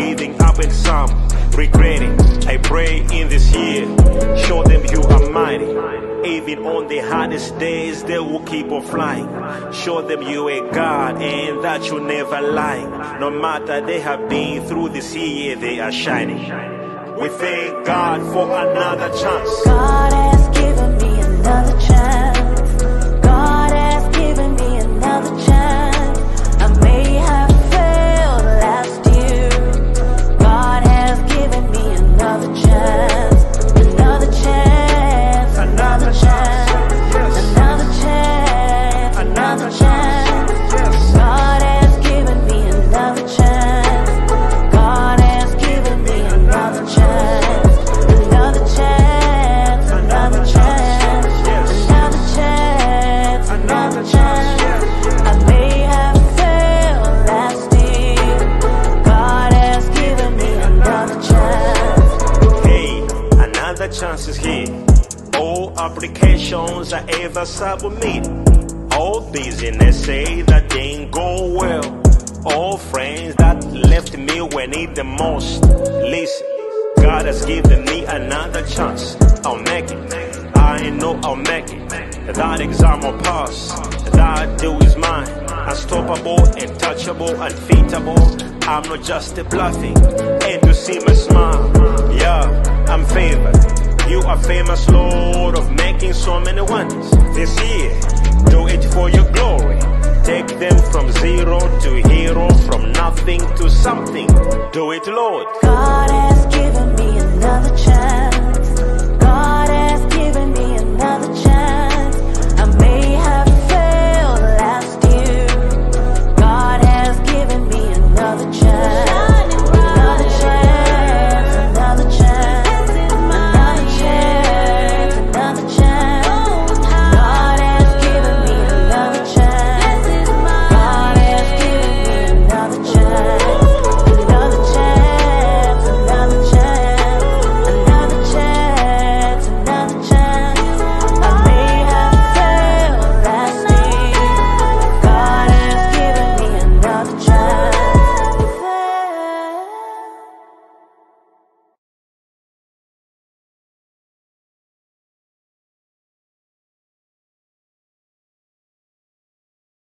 giving up and some regretting. I pray in this year, show them you are mighty. Even on the hardest days, they will keep on flying. Show them you are God and that you never lie. No matter they have been through this year, they are shining. We thank God for another chance. God All applications I ever submit. All business say that didn't go well. All friends that left me when need the most. Listen, God has given me another chance. I'll make it. I know I'll make it. That exam will pass. That deal is mine. Unstoppable, untouchable, unfeatable. I'm not just a bluffing. And to see my smile, yeah, I'm favored. You are famous, Lord, of making so many wonders. This year, do it for your glory. Take them from zero to hero, from nothing to something. Do it, Lord. God has given me another chance.